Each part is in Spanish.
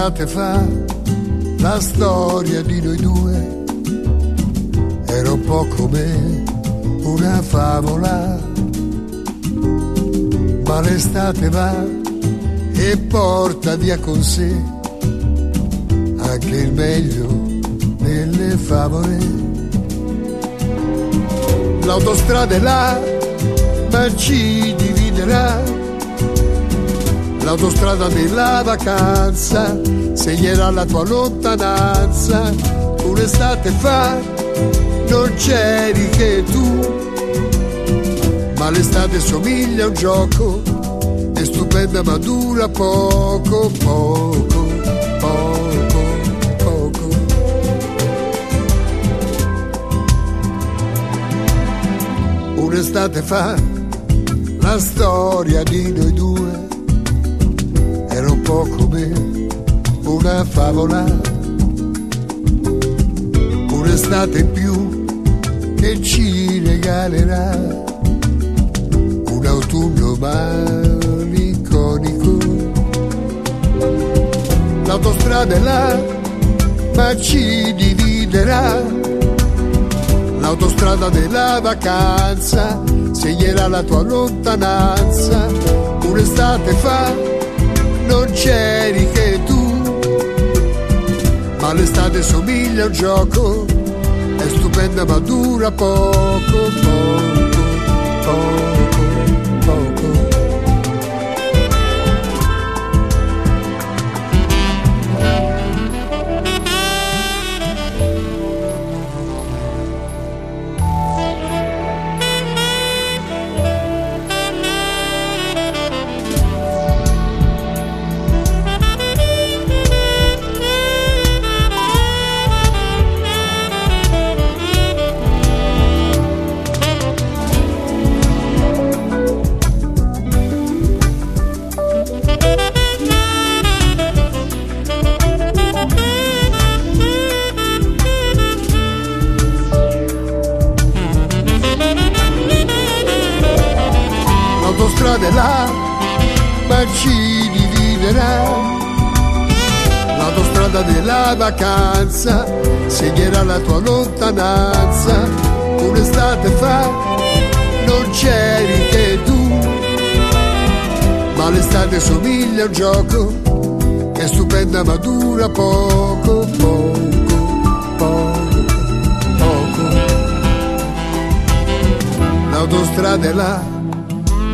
Un'estate fa la storia di noi due. Era un po' come una favola, ma l'estate va e porta via con sé anche il meglio delle favole. L'autostrada è là, ma ci dividerà l'autostrada della vacanza segnerà la tua lontananza. Un'estate fa non c'eri che tu, ma l'estate somiglia a un gioco, è stupenda ma dura poco, poco, poco, poco. Un'estate fa la storia di noi due po' come una favola, un'estate in più che ci regalerà un autunno malinconico. L'autostrada è là, ma ci dividerà. L'autostrada della vacanza segnerà la tua lontananza. Un'estate fa non c'eri che tu, ma l'estate somiglia a un gioco, è stupenda ma dura poco, poco, poco. L'autostrada della vacanza segnerà la tua lontananza. Un'estate fa non c'eri che tu, ma l'estate somiglia a un gioco, è stupenda ma dura poco, poco, poco, poco. L'autostrada è là,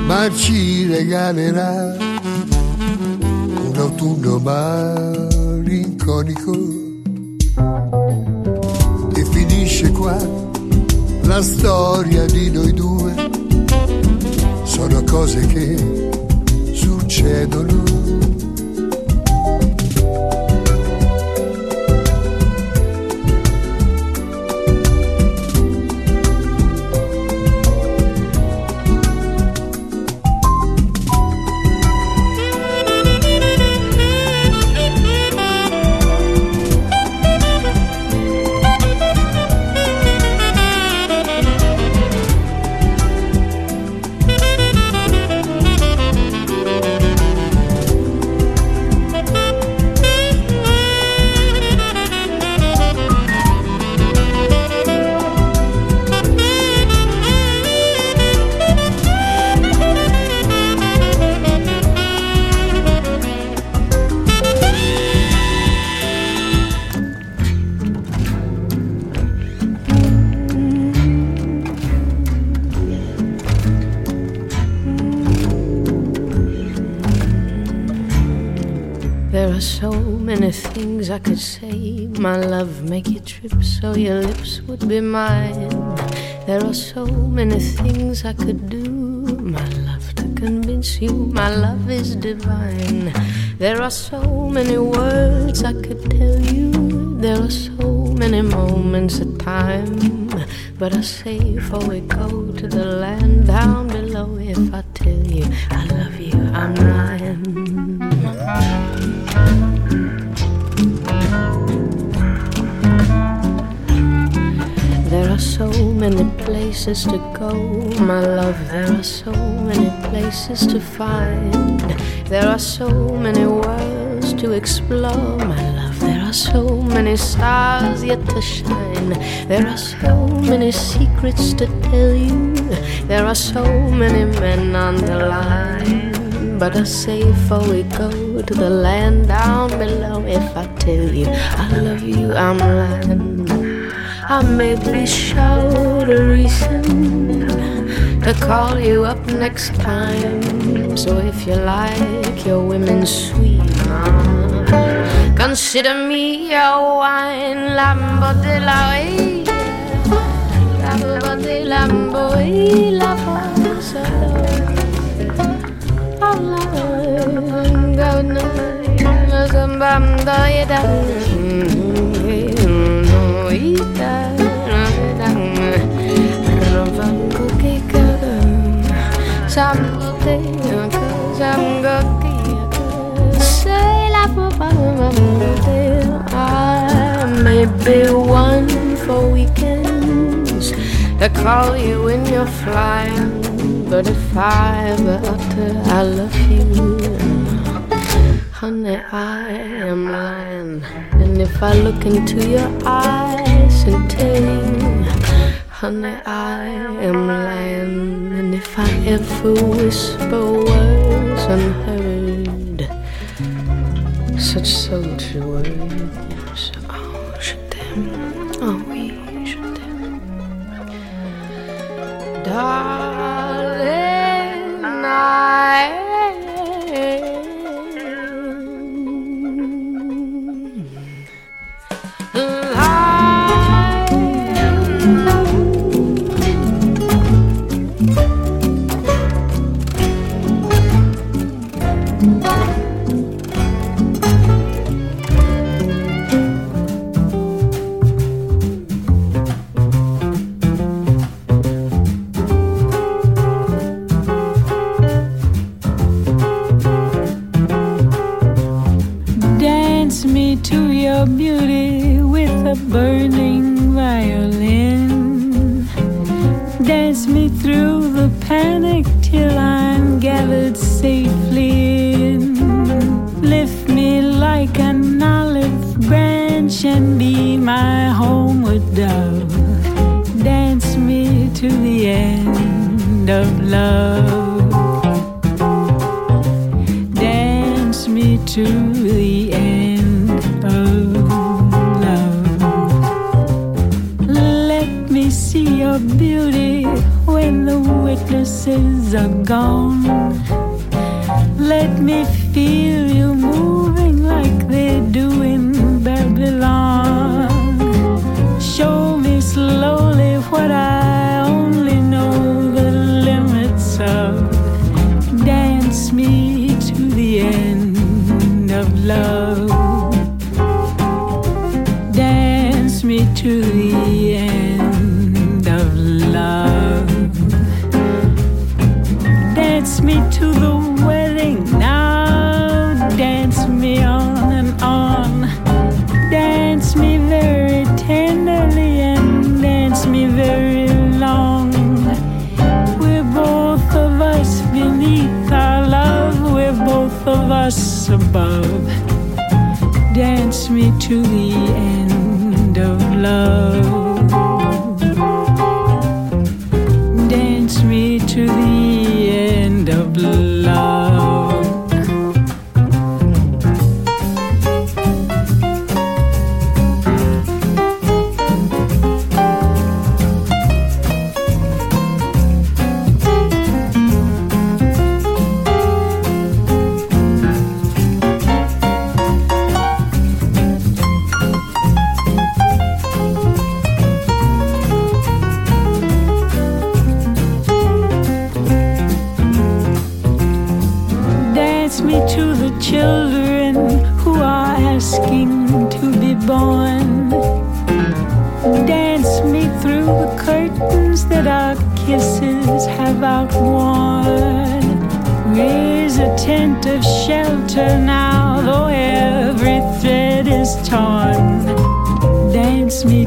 ma ci regalerà un autunno malinconico e finisce qua. La storia di noi due sono cose che succedono I could say. My love, make you trip so your lips would be mine. There are so many things I could do. My love, to convince you my love is divine. There are so many words I could tell you. There are so many moments of time. But I say before we go to the land down below, if I tell you I love you, I'm lying. So many places to go, my love. There are so many places to find. There are so many worlds to explore, my love. There are so many stars yet to shine. There are so many secrets to tell you. There are so many men on the line. But I say before we go to the land down below, if I tell you I love you, I'm lying. I may be short a reason to call you up next time. So if you like your women sweet, consider me your wine, Lambo de la Lambo de Lambo la pasa. I may be one for weekends to call you when you're flying, but if I ever utter I love you, honey, I am lying. And if I look into your eyes and tell you, honey, I am lying. If I ever whisper words unheard, such sultry words, oh, je t'aime, oh oui, je t'aime,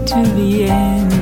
to the end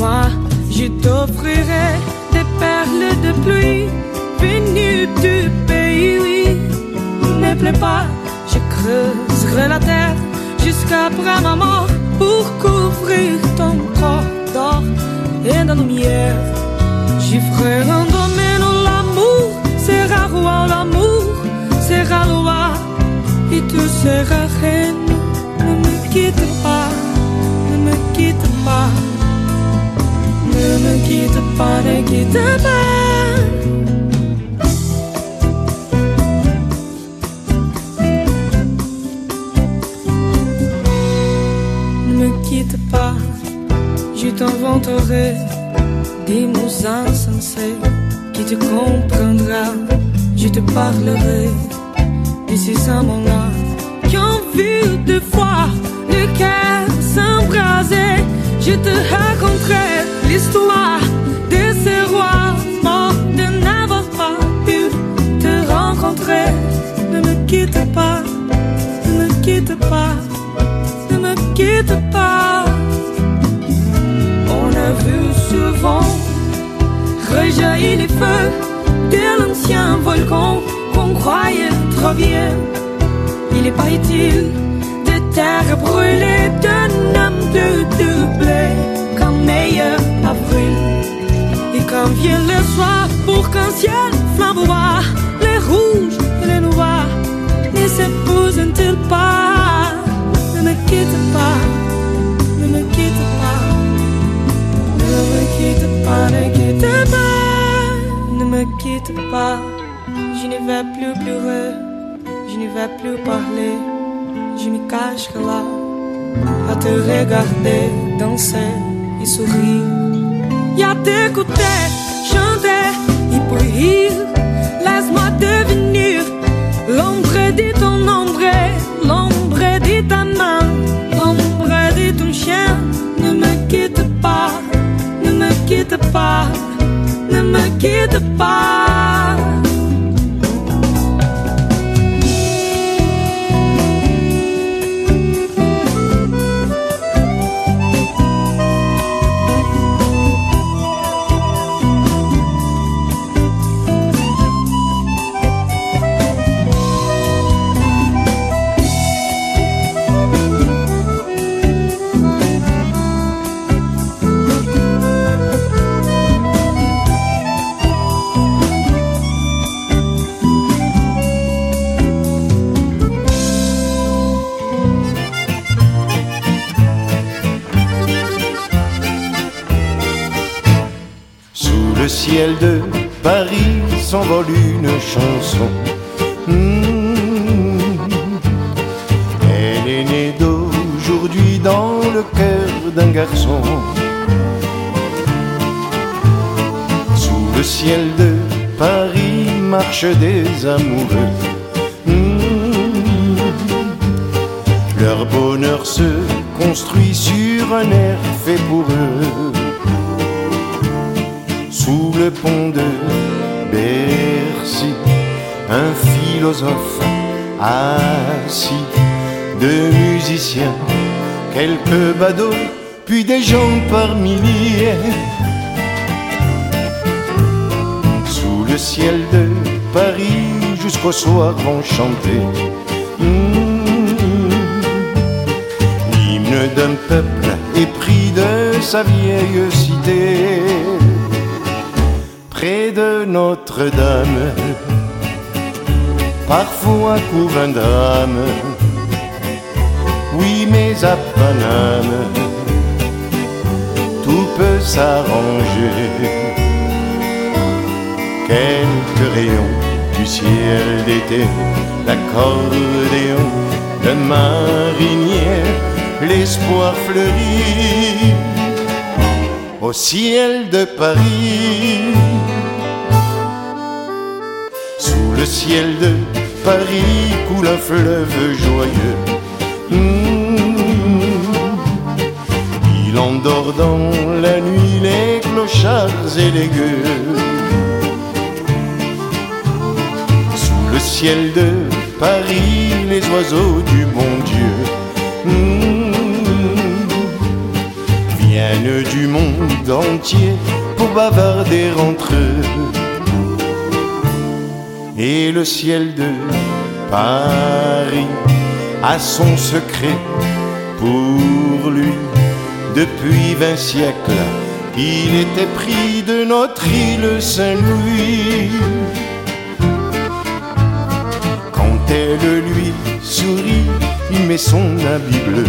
Moi, je t'offrirai des perles de pluie venues du pays, oui. Ne plaît pas, je creuserai la terre jusqu'après ma mort pour couvrir ton corps d'or et de lumière. J'y ferai un domaine où l'amour sera roi, l'amour sera loi et tu seras reine. Ne me quitte pas. Ne me quitte pas, ne quitte pas. Ne me quitte pas, je t'inventerai des mots insensés qui te comprendra. Je te parlerai de ces amants-là qui ont vu deux fois le cœur s'embraser. Je te raconterai l'histoire de ces rois morts de n'avoir pas pu te rencontrer. Ne me quitte pas, ne me quitte pas, ne me quitte pas. On a vu souvent rejaillit les feux de l'ancien volcan qu'on croyait trop vieux. Il est pas utile de terre brûlée, d'un de doublé comme meilleur avril. Et quand vient le soir pour qu'un ciel flamboie, les rouges et les noirs ne s'épousent-ils pas? Ne me quitte pas, ne me quitte pas, ne me quitte pas, ne quitte pas me quitte pas, je ne vais plus pleurer, je ne vais plus parler, je me cache là, te regarder, danser et sourire. Y a t'écouter, chanter et pour rire, laisse-moi devenir l'ombre de ton ombre, l'ombre de ta main, l'ombre de ton chien. Ne me quitte pas, ne me quitte pas ne me quitte pas. S'envole une chanson. Hmm. Elle est née d'aujourd'hui dans le cœur d'un garçon. Sous le ciel de Paris marchent des amoureux. Hmm. Leur bonheur se construit sur un air fait pour eux. sous le pont de Bercy, un philosophe assis, deux musiciens, quelques badauds, puis des gens par milliers. Sous le ciel de Paris, jusqu'au soir vont chanter. Mmh. L'hymne d'un peuple épris de sa vieille cité près de Notre-Dame. Parfois couvre un drame, oui, mais à Paname, tout peut s'arranger. Quelques rayons du ciel d'été, l'accordéon, le marinier, l'espoir fleurit au ciel de Paris. Sous le ciel de Paris coule un fleuve joyeux. Mmh. Il endort dans la nuit les clochards et les gueux. Sous le ciel de Paris, les oiseaux du bon Du monde entier pour bavarder entre eux et le ciel de Paris a son secret pour lui. Depuis vingt siècles, il était pris de notre île Saint-Louis. Quand elle lui sourit, il met son habit bleu.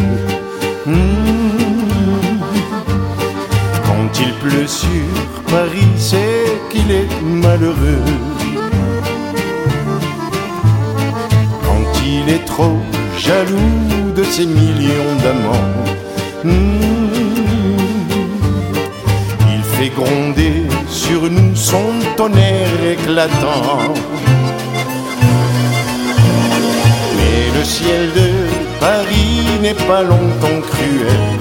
Mmh. Quand il pleut sur Paris, c'est qu'il est malheureux. il est trop jaloux de ses millions d'amants. Mmh. Il fait gronder sur nous son tonnerre éclatant. Mais le ciel de Paris n'est pas longtemps cruel.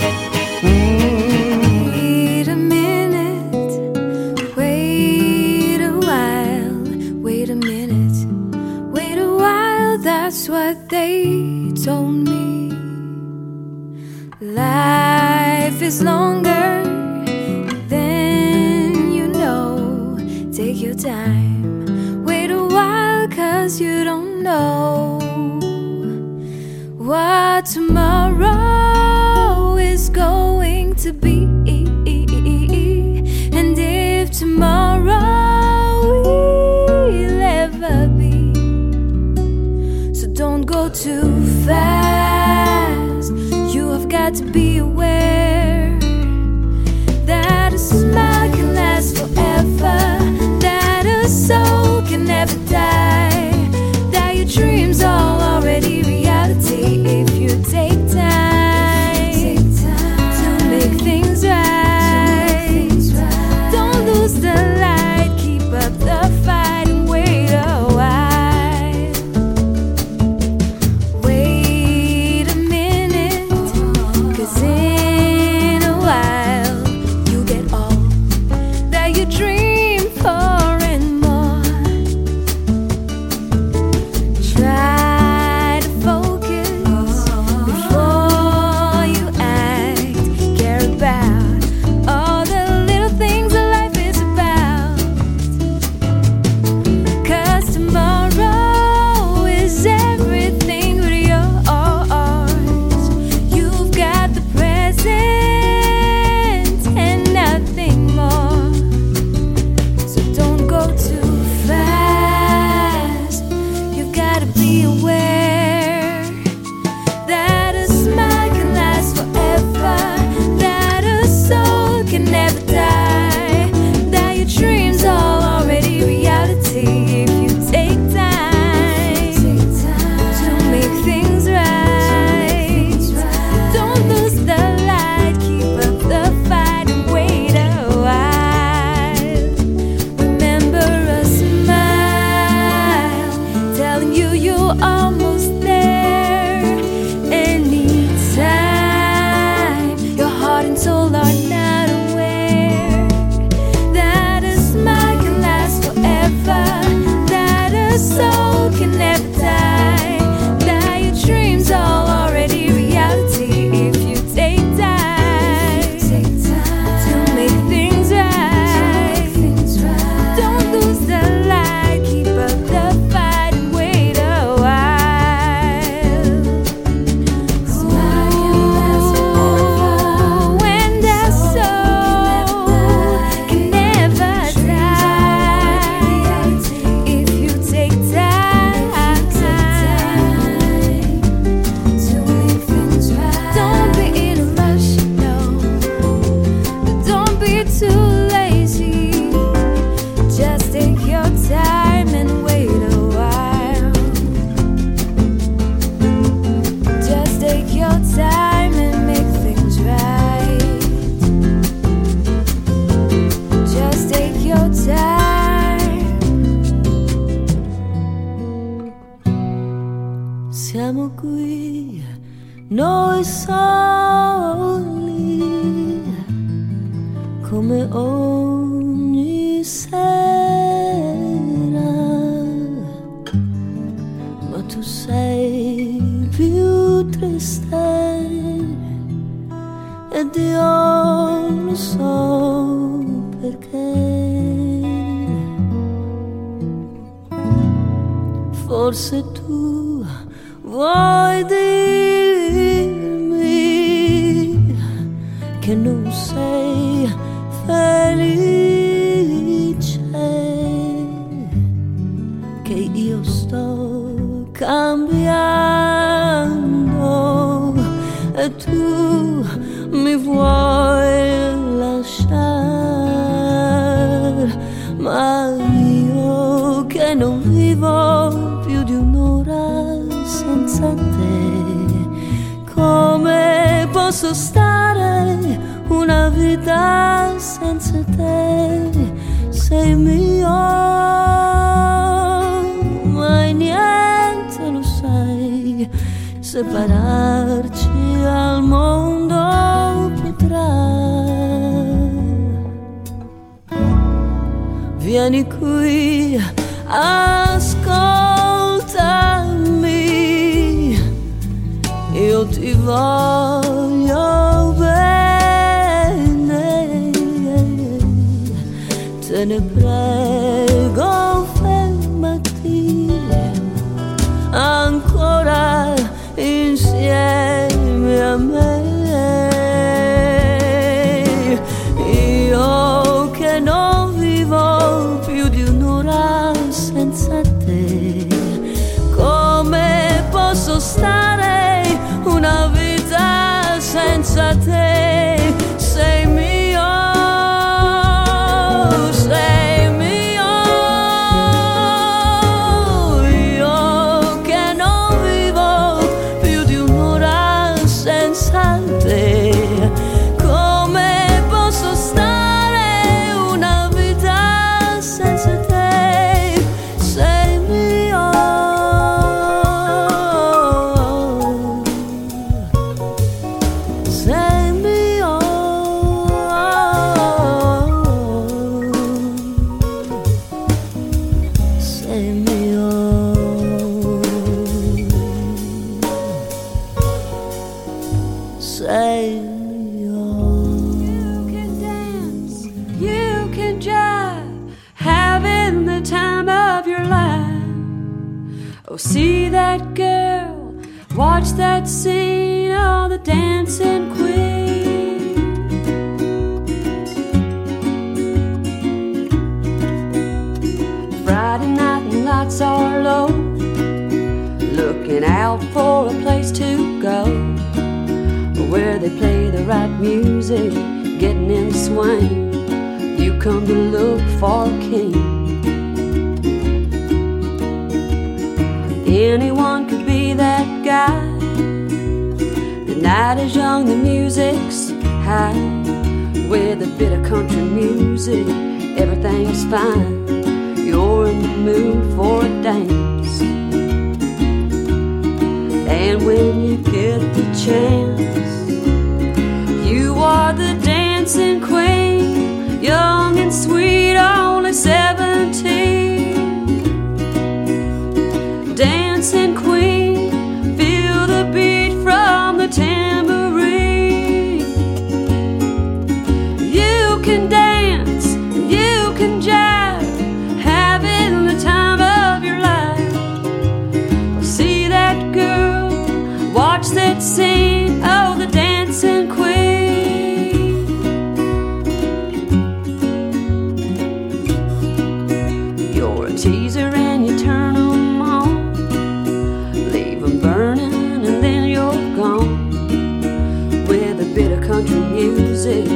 Country music,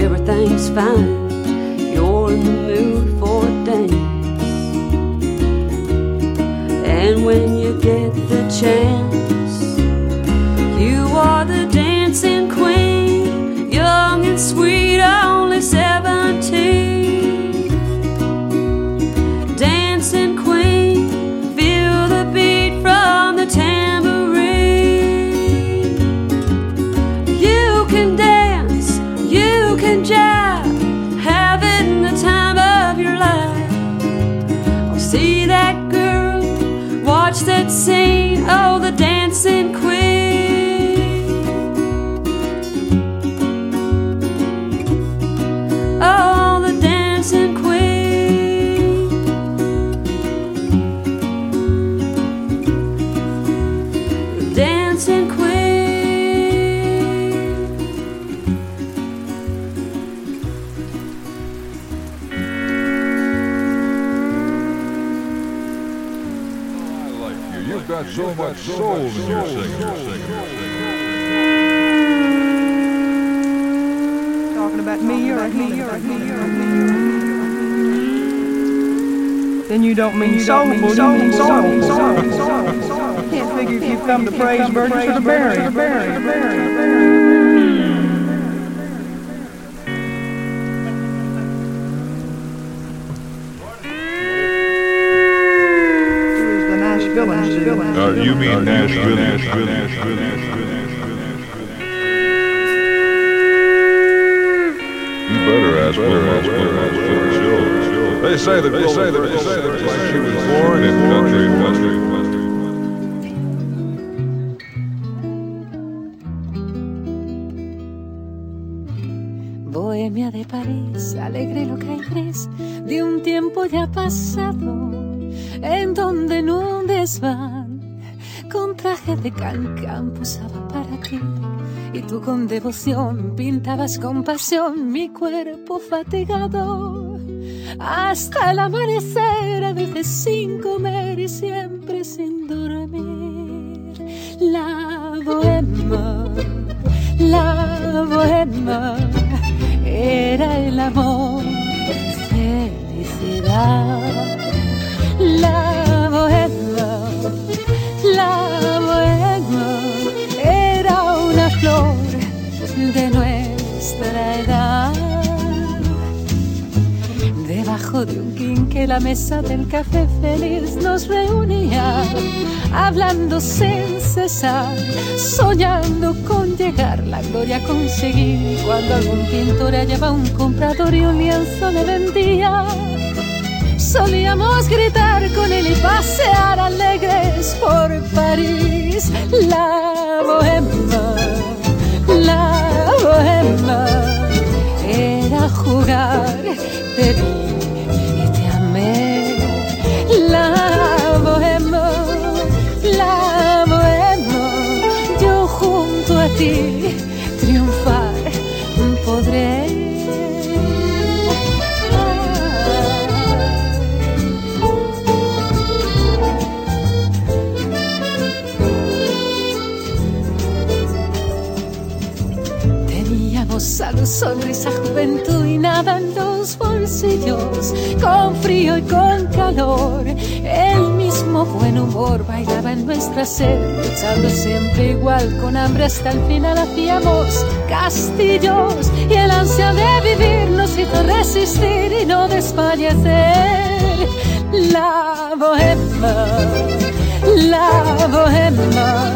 everything's fine. You don't mean soul, you mean soul, soul, soul, soul. Can't figure if you've come to praise Burgess or to bury, bury, bury, bury. Uh, you mean Nashville, Nashville, Nashville, Nashville. You better ask for the show. They say that they say that de cancán posaba para ti. Y tú con devoción pintabas con pasión mi cuerpo fatigado. Hasta el amanecer, a veces sin comer y siempre sin dormir. La bohema, la bohema, era el amor, felicidad. La Debajo de un quinque la mesa del café feliz nos reunía, hablando sin cesar, soñando con llegar la gloria a conseguir. Cuando algún pintor hallaba un comprador y un lienzo le vendía solíamos gritar con él y pasear alegres por París. La bohema, la bohema, era jugar, amé. love. Salud, sonrisa, juventud y nada en los bolsillos, con frío y con calor. El mismo buen humor bailaba en nuestra sed, luchando siempre igual, con hambre hasta el final hacíamos castillos y el ansia de vivir nos hizo resistir y no desfallecer. La bohema, la bohema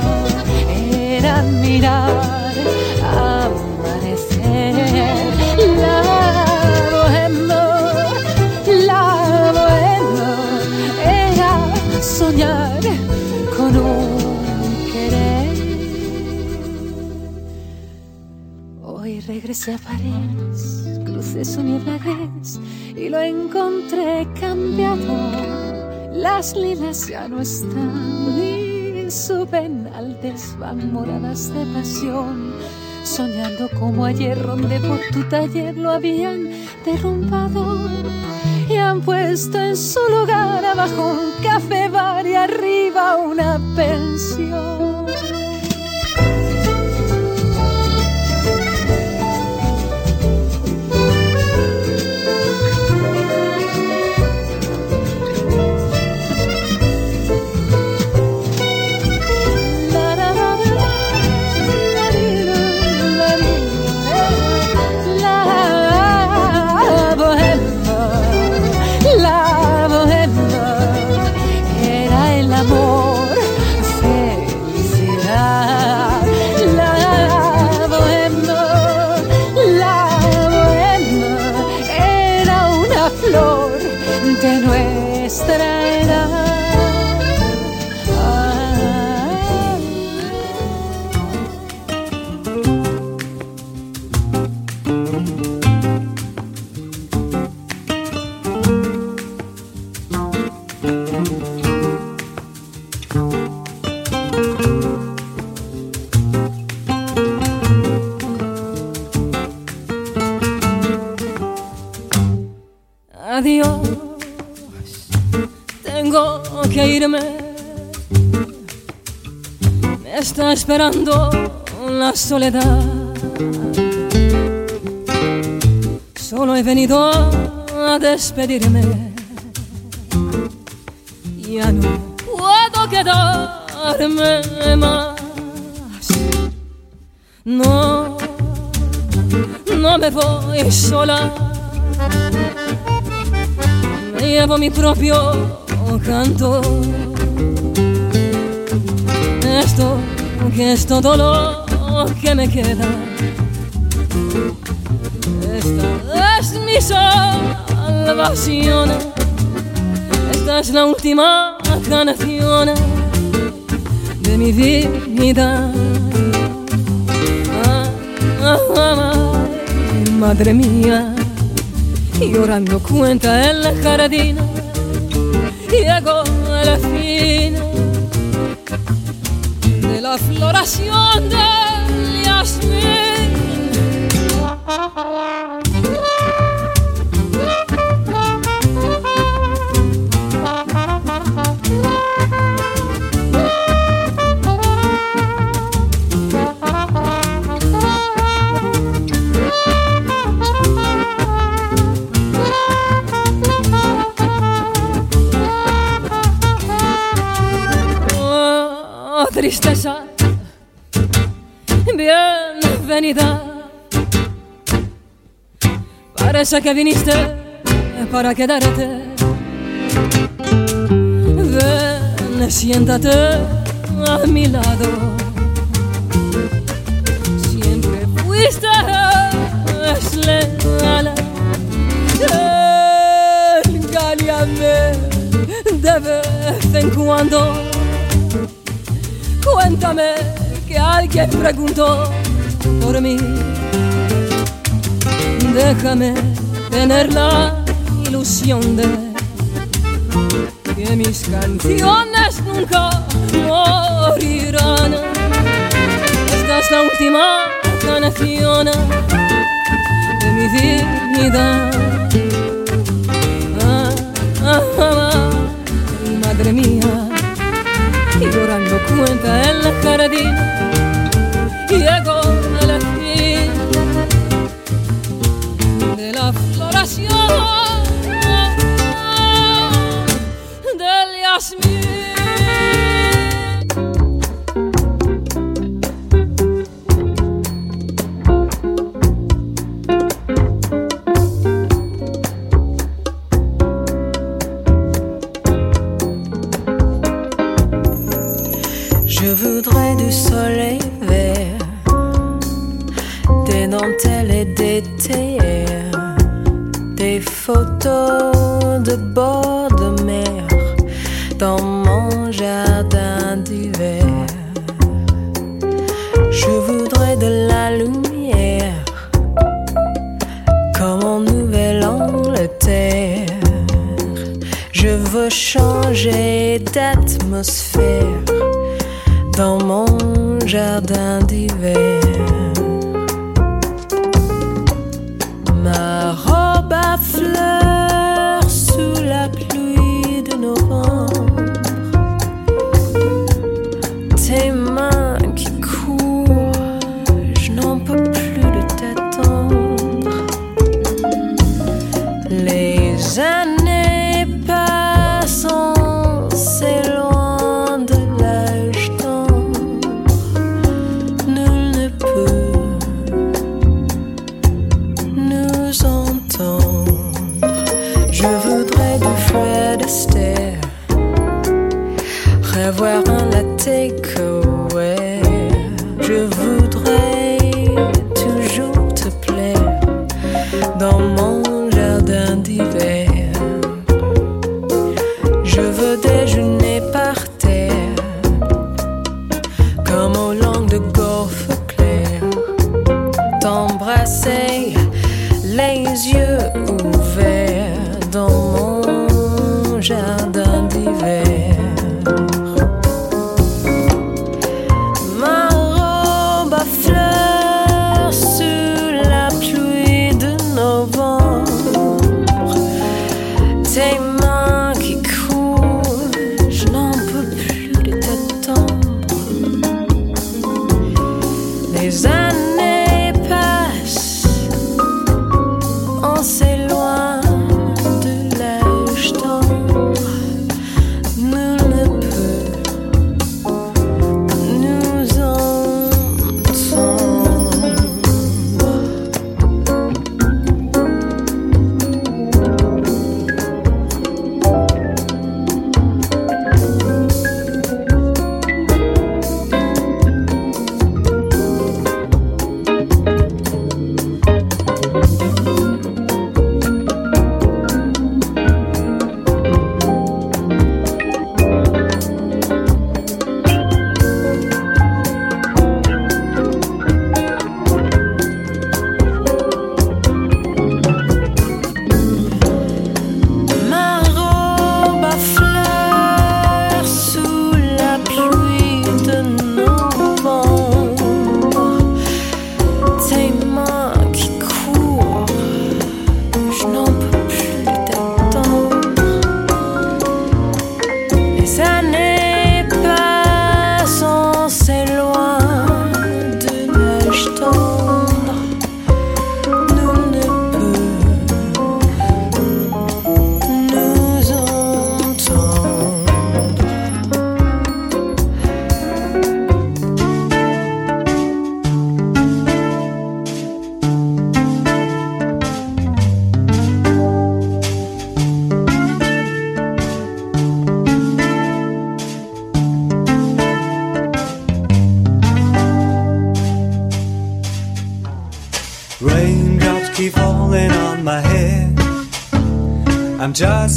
era mirar regresé a París, crucé su niebla gris y lo encontré cambiado. Las lilas ya no están, ni su penaltes van moradas de pasión soñando como ayer donde por tu taller lo habían derrumbado y han puesto en su lugar abajo un café bar y arriba una pensión. Esperando la soledad. Solo he venido a despedirme. Ya no puedo quedarme más. No, no me voy sola. Me llevo mi propio canto. Esto que es todo lo que me queda. Esta es mi salvación. Esta es la última canción de mi vida. Ah, ah, ah, madre mía, llorando cuenta en la jardín. Llegó la fin la floración del yasmín. Bienvenida. Parece que viniste para quedarte. Ven, siéntate a mi lado. Siempre fuiste leal. Engáñame de vez en cuando. Cuéntame que alguien preguntó por mí. Déjame tener la ilusión de que mis canciones nunca morirán. Esta es la última canción de mi vida. Ah, ah, ah, madre mía cuenta en la jardín llegó a la fin de la floración dans mon jardin d'hiver. Je voudrais de la lumière comme en Nouvelle-Angleterre. Je veux changer d'atmosphère dans mon jardin d'hiver.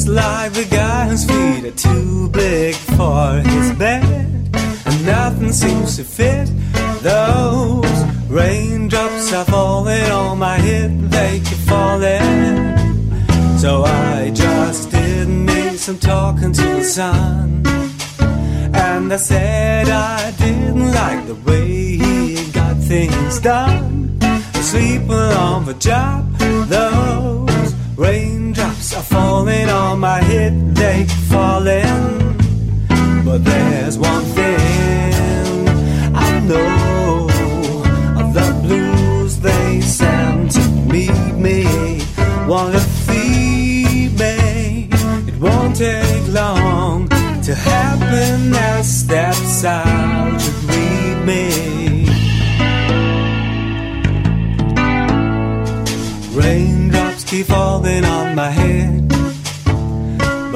like the guy whose feet are too big for his bed. And nothing seems to fit. Those raindrops are falling on my head, they keep falling. So I just didn't need some talking to the sun. And I said I didn't like the way he got things done. Sleeping on the job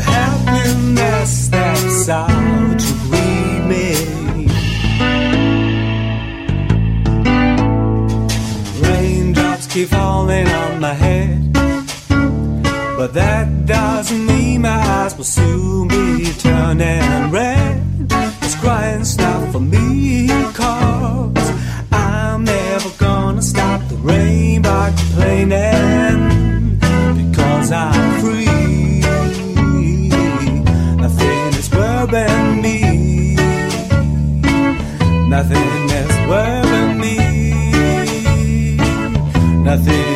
happiness that's out to leave me. Raindrops keep falling on my head, but that doesn't mean my eyes will soon be turning red. This crying's not for me, cause I'm never gonna stop the rain by complaining, because I'm than me. Nothing is worth me. Nothing.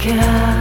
again.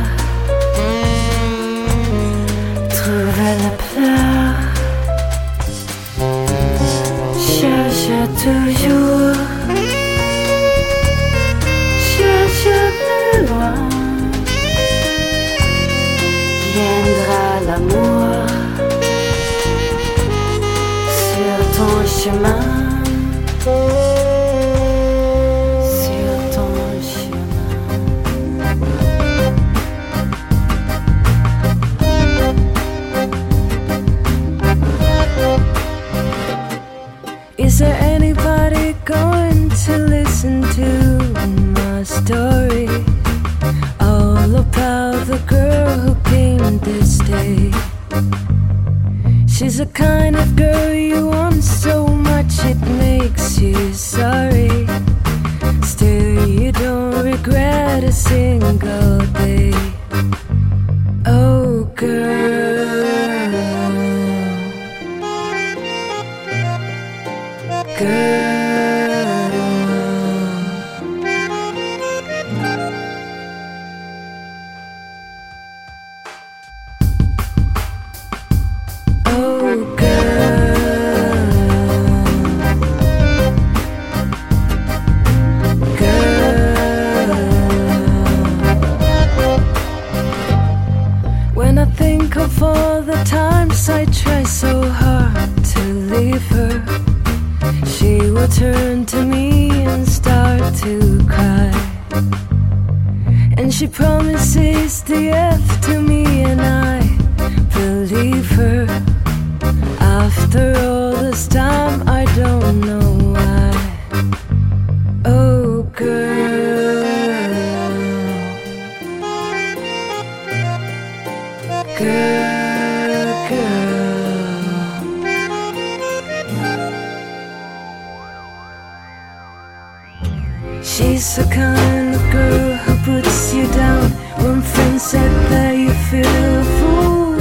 said that you feel a fool.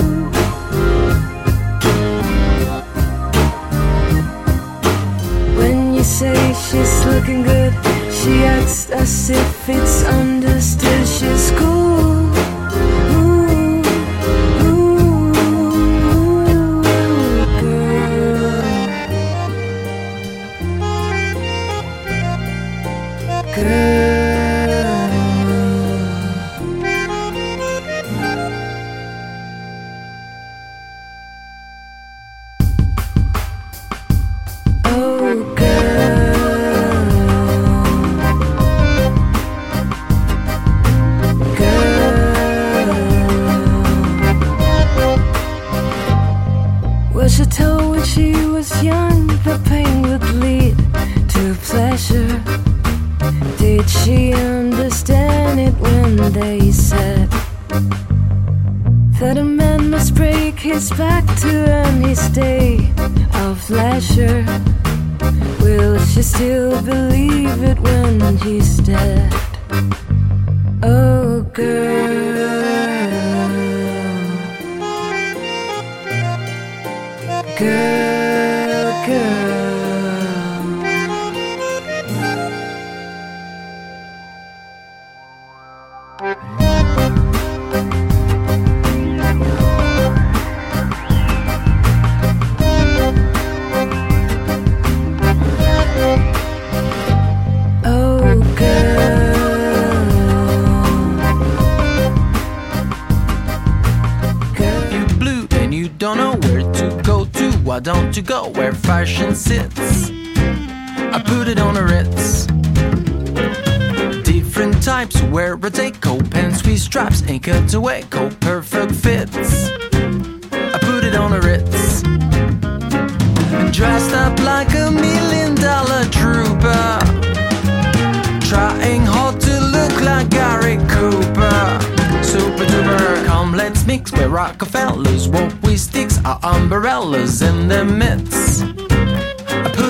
When you say she's looking good, she acts as if it's understood she's cool.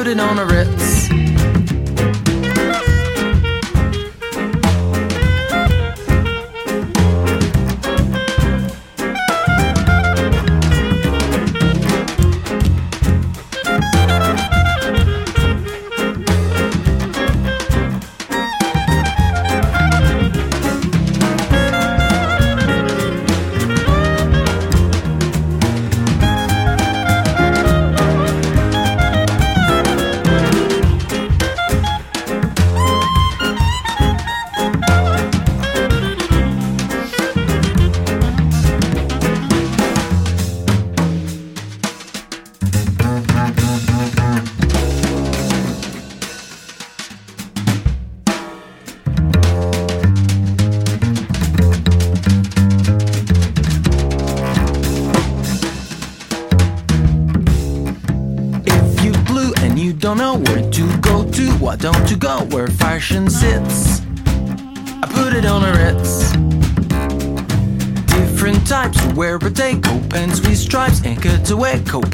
put it on a Ritz. awake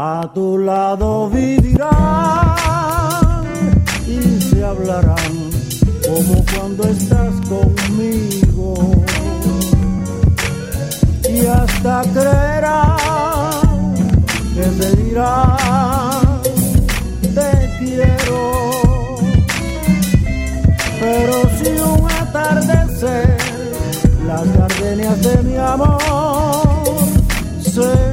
A tu lado vivirán y se hablarán como cuando estás conmigo. Y hasta creerán que se dirán te quiero. Pero si un atardecer las gardenias de mi amor se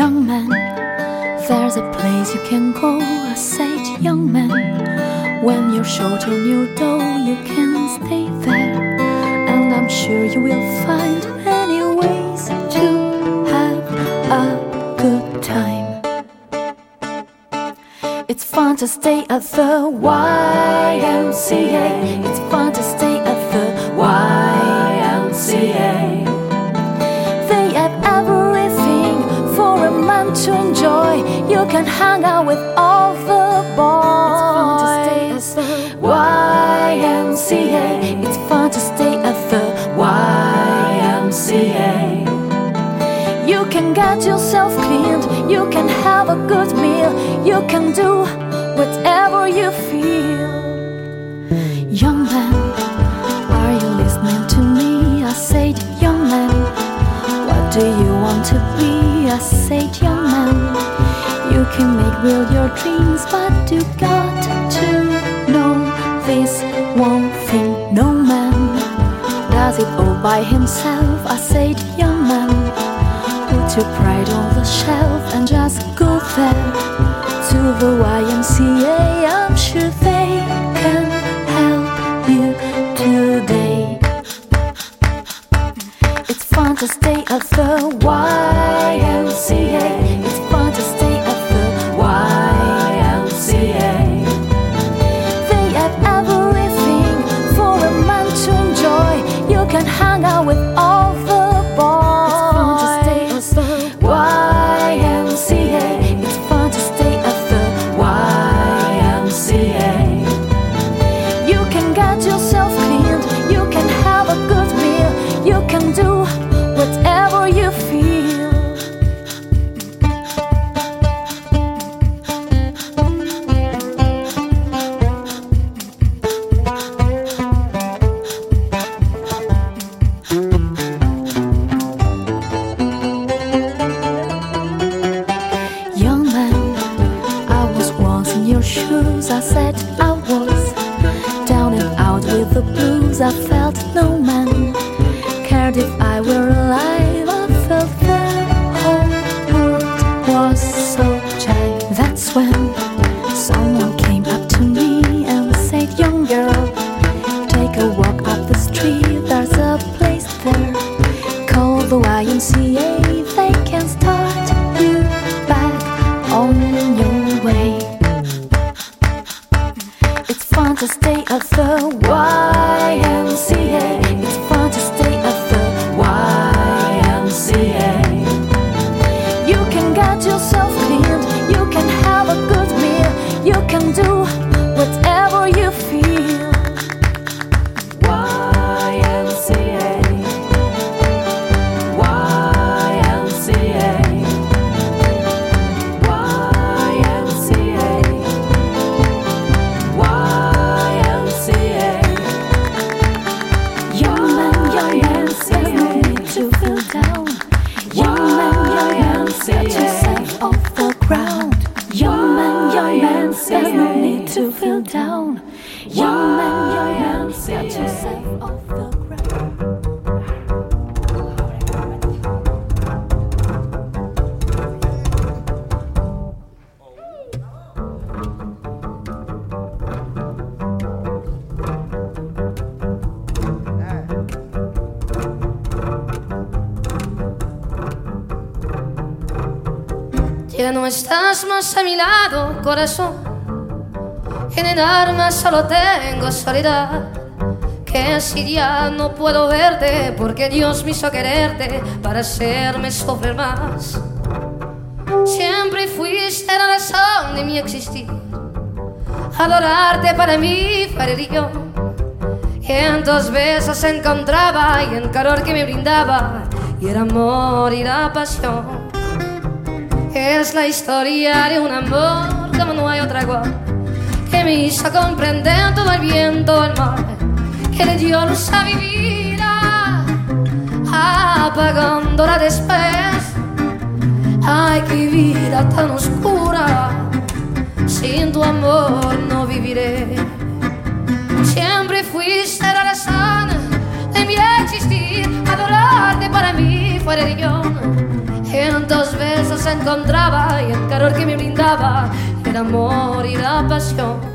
young man. There's a place you can go, I said, young man. When you're short on your dough, you can stay there. And I'm sure you will find many ways to have a good time. It's fun to stay at the YMCA. It's fun to stay can hang out with all the boys. YMCA. It's fun to stay at the YMCA. You can get yourself cleaned, you can have a good meal, you can do whatever you feel. Can make real your dreams, but you got to know this one thing no man does it all by himself. I said, Young man, put your pride on the shelf and just go there to the YMCA. With the blues. I felt no man cared if I were corazón. En el alma solo tengo soledad. Que si ya no puedo verte, porque Dios me hizo quererte para hacerme sufrir más. Siempre fuiste la razón de mi existir. Adorarte para mí fue religión. Y en tus besos encontraba y el calor que me brindaba. Y el amor y la pasión. Es la historia de un amor como no hay otra igual, que me hizo comprender todo el bien, todo el mal, que le dio luz a mi vida, apagándola después. Ay, qué vida tan oscura, sin tu amor no viviré. Siempre fuiste la razón de mi existir, adorarte para mí fuera de yo. En tus besos encontraba y el calor que me brindaba d'amor i de passion.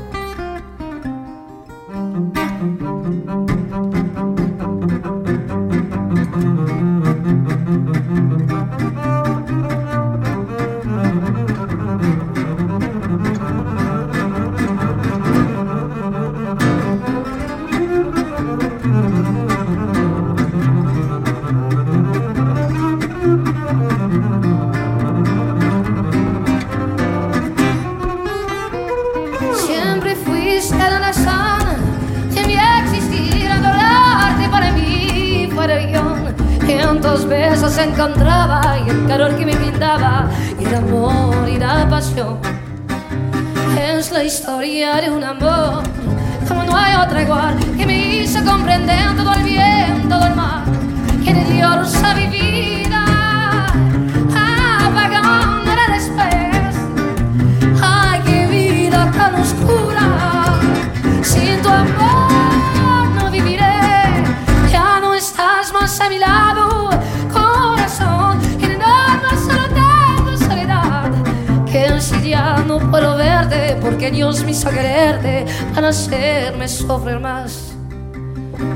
todos mis a quererte para hacerme sufrir más.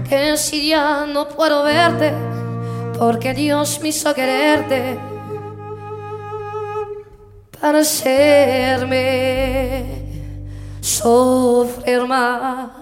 Que si ya no puedo verte, porque Dios me hizo quererte para hacerme sufrir más.